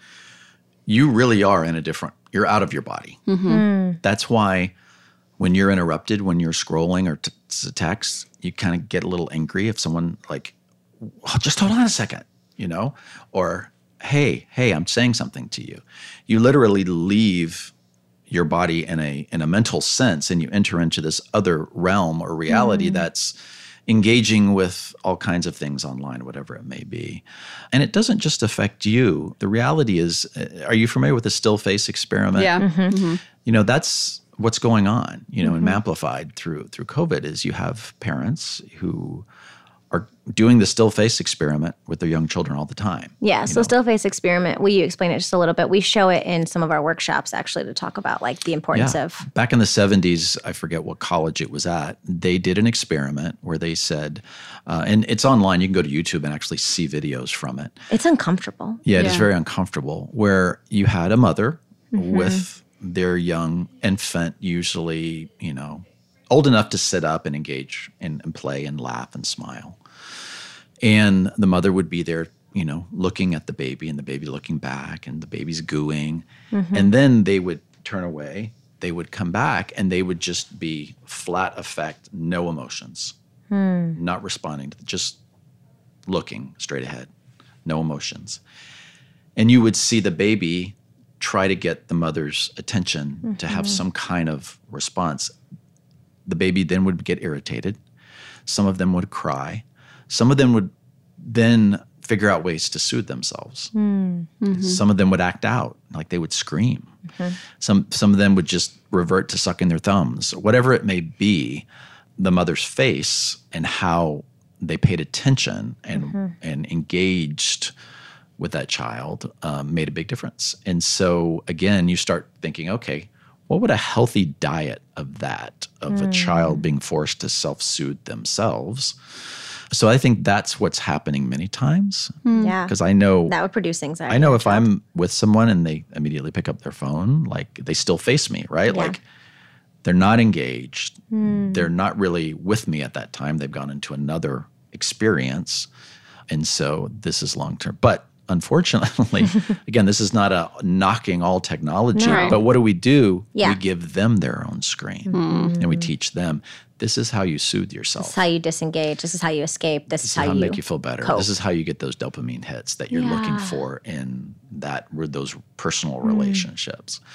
you really are in a different you're out of your body. Mm-hmm. Mm. That's why when you're interrupted when you're scrolling or t- to text, you kind of get a little angry if someone like "Oh, just hold on a second, you know, or hey, hey, I'm saying something to you. You literally leave your body in a in a mental sense and you enter into this other realm or reality mm. that's engaging with all kinds of things online whatever it may be. And it doesn't just affect you. The reality is uh, are you familiar with the still face experiment? Yeah. Mm-hmm. Mm-hmm. you know that's what's going on you know mm-hmm. and amplified through through covid is you have parents who are doing the still face experiment with their young children all the time Yeah. So know? still face experiment. Will you explain it just a little bit? We show it in some of our workshops actually to talk about like the importance Yeah. of Back in the 70s, I forget what college it was at, they did an experiment where they said, uh, and it's online, you can go to YouTube and actually see videos from it. it's uncomfortable. Yeah, it is Yeah. very uncomfortable, where you had a mother Mm-hmm. with their young infant, usually, you know, old enough to sit up and engage and, and play and laugh and smile. And the mother would be there, you know, looking at the baby and the baby looking back and the baby's gooing. Mm-hmm. And then they would turn away, they would come back and they would just be flat affect, no emotions, Hmm. not responding, to just looking straight ahead, no emotions. And you would see the baby try to get the mother's attention to have some kind of response. The baby then would get irritated. Some of them would cry. Some of them would then figure out ways to soothe themselves. Hmm. Mm-hmm. Some of them would act out, like they would scream. Some some of them would just revert to sucking their thumbs, whatever it may be. The mother's face and how they paid attention and mm-hmm. and engaged with that child um, made a big difference. And so again, you start thinking, okay, what would a healthy diet of that of a hmm. child being forced to self-soothe themselves? So I think that's what's happening many times hmm. Yeah. because I know That would produce anxiety. I know if I'm with someone and they immediately pick up their phone, like they still face me, right? Yeah. Like they're not engaged. Hmm. They're not really with me at that time. They've gone into another experience. And so this is long term. But unfortunately, again, this is not a knocking all technology. No. But what do we do? Yeah. We give them their own screen and we teach them this is how you soothe yourself. This is how you disengage. This is how you escape. This, This is how, how you make you feel better. cope. This is how you get those dopamine hits that you're looking for in that those personal Mm.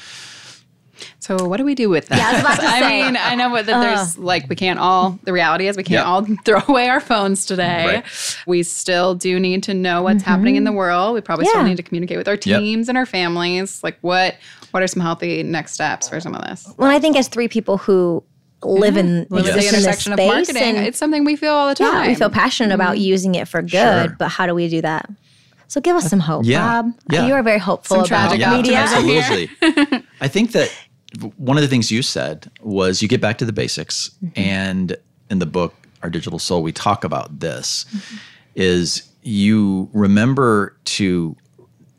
Relationships. So what do we do with that? Yeah, I was about to I mean, I know that there's uh. like we can't all the reality is we can't Yep. all throw away our phones today. Right. We still do need to know what's mm-hmm. happening in the world. We probably still need to communicate with our teams and our families. Like what what are some healthy next steps for some of this? Well, I think as three people who live in Live at exist the in this intersection of space marketing. and it's something we feel all the time. yeah, we feel passionate about mm-hmm. using it for good. Sure. But how do we do that? So give us some hope, Yeah. Bob. Yeah. You are very hopeful Some about tragic media. optimism. here. absolutely. I think that one of the things you said was you get back to the basics, Mm-hmm. and in the book Our Digital Soul, we talk about this: Mm-hmm. is you remember to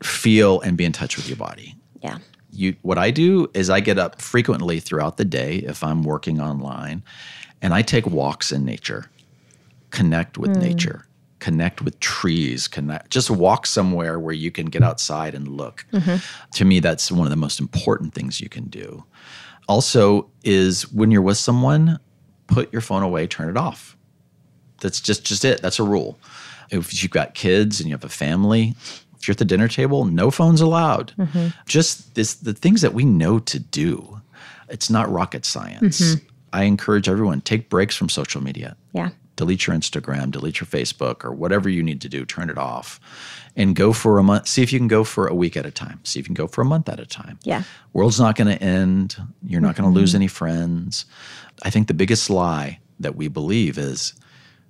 feel and be in touch with your body. Yeah. You, what I do is I get up frequently throughout the day if I'm working online, and I take walks in nature, connect with mm. nature, connect with trees, connect, just walk somewhere where you can get outside and look. Mm-hmm. To me, that's one of the most important things you can do. Also, is when you're with someone, put your phone away, turn it off. That's just just it. That's a rule. If you've got kids and you have a family, if you're at the dinner table, no phones allowed. Mm-hmm. Just this the things that we know to do. It's not rocket science. Mm-hmm. I encourage everyone take breaks from social media. Yeah. Delete your Instagram, delete your Facebook or whatever you need to do, turn it off. And go for a month. See if you can go for a week at a time. See if you can go for a month at a time. Yeah. World's not going to end. You're not going to lose mm-hmm. any friends. I think the biggest lie that we believe is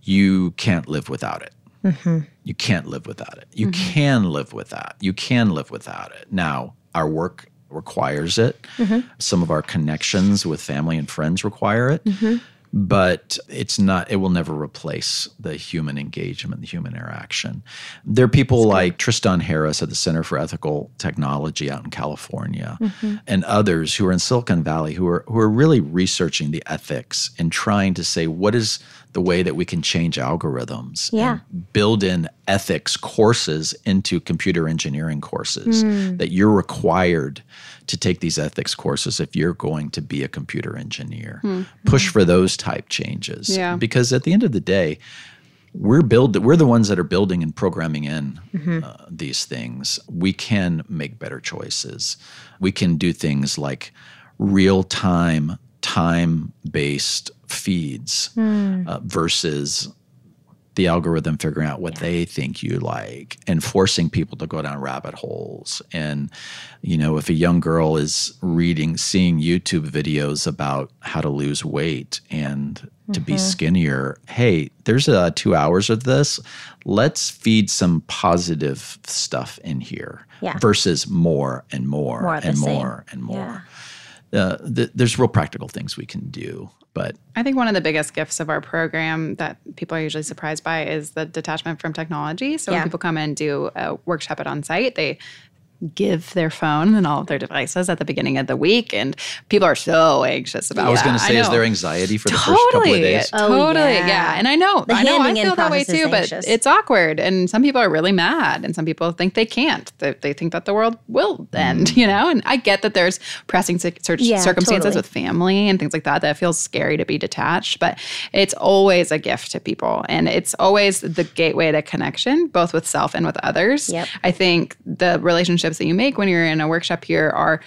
you can't live without it. Mm-hmm. You can't live without it. You mm-hmm. can live with that. You can live without it. Now, our work requires it. Mm-hmm. Some of our connections with family and friends require it. But it's not it will never replace the human engagement the human interaction there are people That's like good. tristan harris at the center for ethical technology out in california mm-hmm. and others who are in silicon valley who are who are really researching the ethics and trying to say what is the way that we can change algorithms yeah. build in ethics courses into computer engineering courses mm. that you're required to take these ethics courses if you're going to be a computer engineer. Mm-hmm. Push for those type changes. Yeah. Because at the end of the day, we're build we're the ones that are building and programming in mm-hmm. uh, these things. We can make better choices. We can do things like real time time based feeds mm. uh, versus the algorithm figuring out what yeah. they think you like and forcing people to go down rabbit holes and you know if a young girl is reading seeing youtube videos about how to lose weight and mm-hmm. to be mm-hmm. skinnier hey there's uh, two hours of this let's feed some positive stuff in here yeah. versus more and more, more and more and more yeah. Uh, th- there's real practical things we can do but I think one of the biggest gifts of our program that people are usually surprised by is the detachment from technology. So yeah. when people come and do a workshop at Onsite, they give their phone and all of their devices at the beginning of the week and people are so anxious about I was going to say is there anxiety for the first couple of days oh, totally yeah. yeah. and I know the I know I feel that way too but it's awkward and some people are really mad and some people think they can't they, they think that the world will end mm. you know and I get that there's pressing yeah, circumstances totally. with family and things like that that feels scary to be detached but it's always a gift to people and it's always the gateway to connection both with self and with others yep. I think the relationships that you make when you're in a workshop here are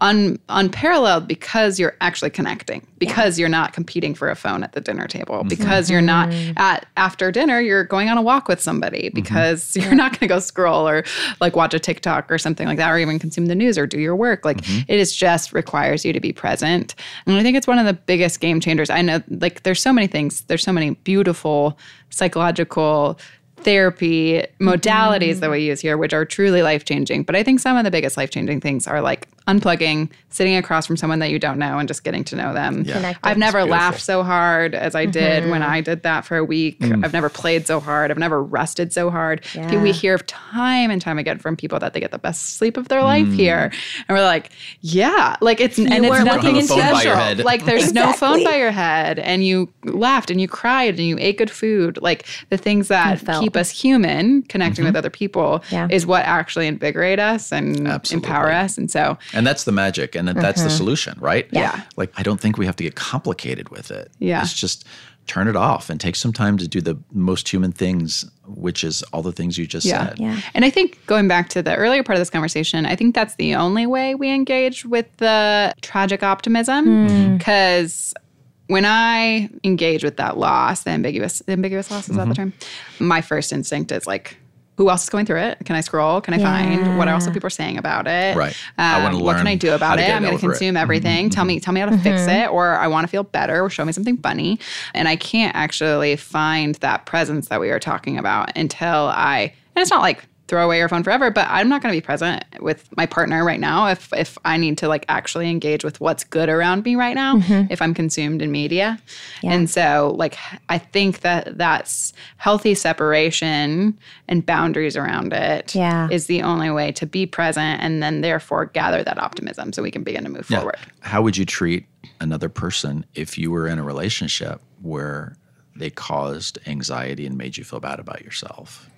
un, unparalleled because you're actually connecting because yeah. you're not competing for a phone at the dinner table mm-hmm. because you're not mm-hmm. at after dinner you're going on a walk with somebody mm-hmm. because mm-hmm. you're not going to go scroll or like watch a TikTok or something like that or even consume the news or do your work like mm-hmm. it is just requires you to be present and I think it's one of the biggest game changers I know like there's so many things there's so many beautiful psychological therapy modalities mm-hmm. that we use here, which are truly life changing. But I think some of the biggest life changing things are like unplugging, sitting across from someone that you don't know and just getting to know them. Yeah. I've never laughed so hard as I did mm-hmm. when I did that for a week. Mm. I've never played so hard. I've never rested so hard. Yeah. We hear time and time again from people that they get the best sleep of their life mm. here. And we're like, yeah, like it's you and it's nothing special. Like there's exactly. no phone by your head and you laughed and you cried and you ate good food. Like the things that keep us human, connecting mm-hmm. with other people yeah. is what actually invigorate us and Absolutely. empower us. And so and that's the magic, and that's mm-hmm. the solution, right? Yeah. Like I don't think we have to get complicated with it. Yeah. It's just turn it off and take some time to do the most human things, which is all the things you just yeah. said. Yeah. And I think going back to the earlier part of this conversation, I think that's the only way we engage with the tragic optimism because. Mm. When I engage with that loss, the ambiguous, the ambiguous loss is mm-hmm. that the mm-hmm. term? My first instinct is like, who else is going through it? Can I scroll? Can I yeah. find what else are people saying about it? Right. Um, I want to learn. What can I do about it? I'm going to consume it. everything. Mm-hmm. Tell me, tell me how to mm-hmm. fix it, or I want to feel better, or show me something funny. And I can't actually find that presence that we are talking about until I. And it's not like throw away your phone forever, but I'm not going to be present with my partner right now if if I need to like actually engage with what's good around me right now mm-hmm. if I'm consumed in media. Yeah. And so like I think that that's healthy separation and boundaries around it yeah. is the only way to be present and then therefore gather that optimism so we can begin to move yeah. forward. How would you treat another person if you were in a relationship where they caused anxiety and made you feel bad about yourself?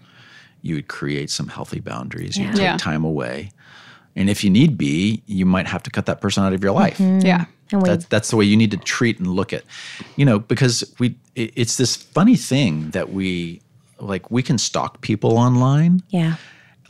You would create some healthy boundaries. Yeah. You'd take yeah. time away. And if you need be, you might have to cut that person out of your life. Mm-hmm. Yeah. And we, that's, that's the way you need to treat and look at, you know, because we, it, it's this funny thing that we, like, we can stalk people online. Yeah.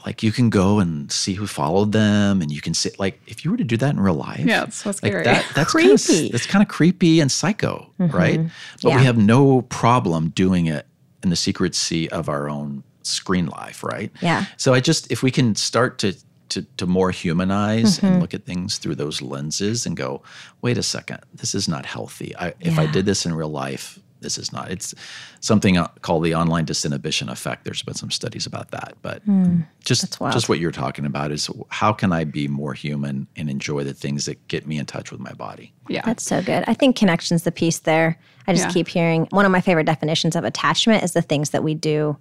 Like you can go and see who followed them, and you can sit like if you were to do that in real life. Yeah, it's so scary. Like that, that's creepy. Kind of, that's kind of creepy and psycho, mm-hmm. right? But yeah. we have no problem doing it in the secrecy of our own screen life, right? Yeah. So I just if we can start to to, to more humanize mm-hmm. and look at things through those lenses and go, wait a second, this is not healthy. I, if I did this in real life, this is not. It's something uh, called the online disinhibition effect. There's been some studies about that, but mm, just just what you're talking about is how can I be more human and enjoy the things that get me in touch with my body? Yeah, that's so good. I think connection's the piece there. I just yeah. keep hearing one of my favorite definitions of attachment is the things that we do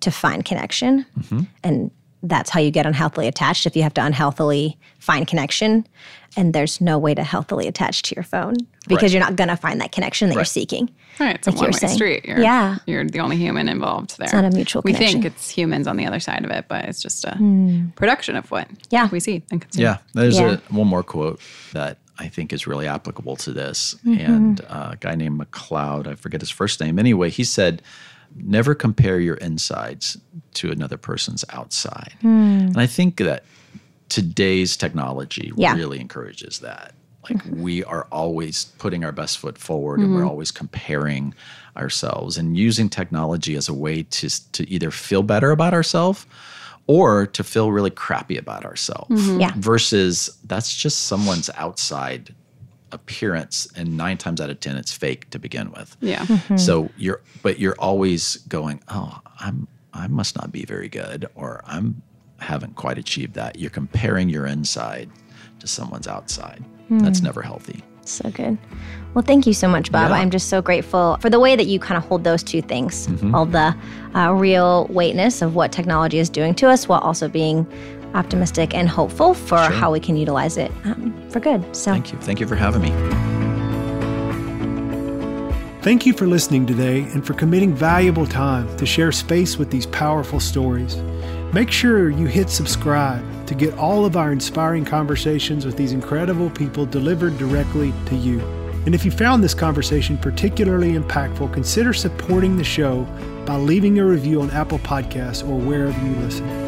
to find connection. Mm-hmm. And that's how you get unhealthily attached if you have to unhealthily find connection. And there's no way to healthily attach to your phone because right. you're not going to find that connection that right. you're seeking. Right. It's like a one way street. You're, yeah. You're the only human involved there. It's not a mutual we connection. think it's humans on the other side of it, but it's just a mm. production of what yeah. we see and consume. Yeah. There's yeah. A, one more quote that I think is really applicable to this. Mm-hmm. And uh, a guy named MacLeod, I forget his first name. Anyway, he said, never compare your insides to another person's outside. Mm. And I think that today's technology yeah. really encourages that. Like mm-hmm. we are always putting our best foot forward mm-hmm. and we're mm-hmm. always comparing ourselves and using technology as a way to to either feel better about ourselves or to feel really crappy about ourselves. Mm-hmm. Yeah. Versus that's just someone's outside appearance and nine times out of ten it's fake to begin with yeah mm-hmm. so you're but you're always going oh i'm i must not be very good or i'm haven't quite achieved that you're comparing your inside to someone's outside mm. that's never healthy so good well thank you so much bob yeah. i'm just so grateful for the way that you kind of hold those two things mm-hmm. all the uh, real weightness of what technology is doing to us while also being optimistic and hopeful for sure. how we can utilize it um, for good. So thank you. Thank you for having me. Thank you for listening today and for committing valuable time to share space with these powerful stories. Make sure you hit subscribe to get all of our inspiring conversations with these incredible people delivered directly to you. And if you found this conversation particularly impactful, consider supporting the show by leaving a review on Apple Podcasts or wherever you listen.